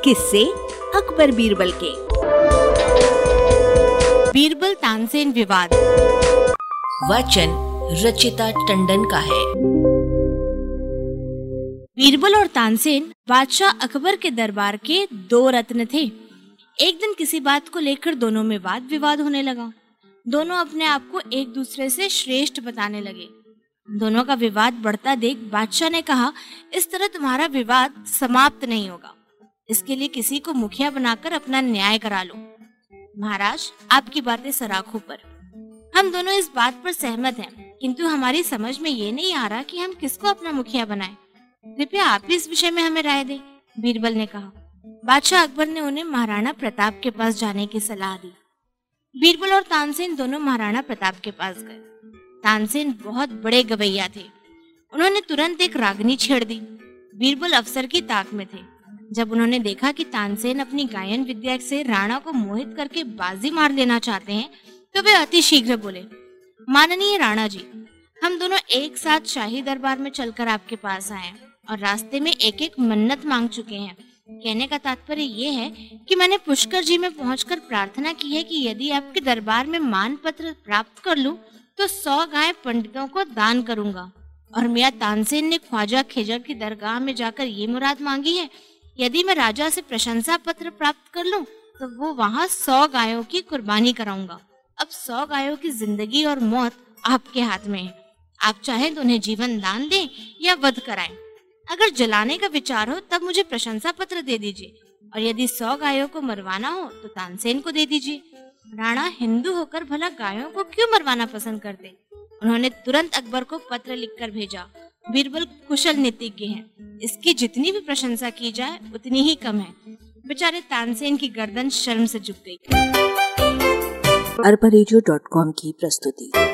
किससे अकबर बीरबल के। बीरबल तानसेन विवाद। वचन रचिता टंडन का है। बीरबल और तानसेन बादशाह अकबर के दरबार के दो रत्न थे। एक दिन किसी बात को लेकर दोनों में वाद विवाद होने लगा। दोनों अपने आप को एक दूसरे से श्रेष्ठ बताने लगे। दोनों का विवाद बढ़ता देख बादशाह ने कहा इस तरह तुम्हारा विवाद समाप्त नहीं होगा। इसके लिए किसी को मुखिया बनाकर अपना न्याय करा लो। महाराज, आपकी बातें सराखों पर। हम दोनों इस बात पर सहमत हैं, किंतु हमारी समझ में ये नहीं आ रहा कि हम किसको अपना मुखिया बनाएँ। कृपया आप इस विषय में हमें राय दें, बीरबल ने कहा। बादशाह अकबर ने उन्हें महाराणा प्रताप के पास जाने की सलाह दी। बीरबल और तानसेन दोनों महाराणा प्रताप के पास गए। तानसेन बहुत बड़े गवैया थे। उन्होंने तुरंत एक रागनी छेड़ दी। बीरबल अफसर की ताक में थे। जब उन्होंने देखा कि तानसेन अपनी गायन विद्या से राणा को मोहित करके बाजी मार लेना चाहते हैं तो वे अति शीघ्र बोले, माननीय राणा जी हम दोनों एक साथ शाही दरबार में चलकर आपके पास आए और रास्ते में एक एक मन्नत मांग चुके हैं। कहने का तात्पर्य ये है कि मैंने पुष्कर जी में पहुंचकर प्रार्थना की है कि यदि आपके दरबार में मान पत्र प्राप्त कर लूँ तो सौ गाय पंडितों को दान करूँगा। और मियाँ तानसेन ने ख्वाजा खेजर की दरगाह में जाकर ये मुराद मांगी है यदि मैं राजा से प्रशंसा पत्र प्राप्त कर लूँ तो वो वहाँ सौ गायों की कुर्बानी कराऊँगा। अब सौ गायों की ज़िंदगी और मौत आपके हाथ में है। आप चाहे तो उन्हें जीवन दान दें या वध कराएँ। अगर जलाने का विचार हो, तब मुझे प्रशंसा पत्र दे दीजिए। और यदि सौ गायों को मरवाना हो तो तानसेन को दे दीजिए। राणा हिंदू होकर भला गायों को क्यों मरवाना पसंद करते? उन्होंने तुरंत अकबर को पत्र लिखकर भेजा। बीरबल कुशल नीतिज्ञ हैं। इसकी जितनी भी प्रशंसा की जाए, उतनी ही कम है। बेचारे तानसेन की गर्दन शर्म से झुक गई। अरबा की प्रस्तुति।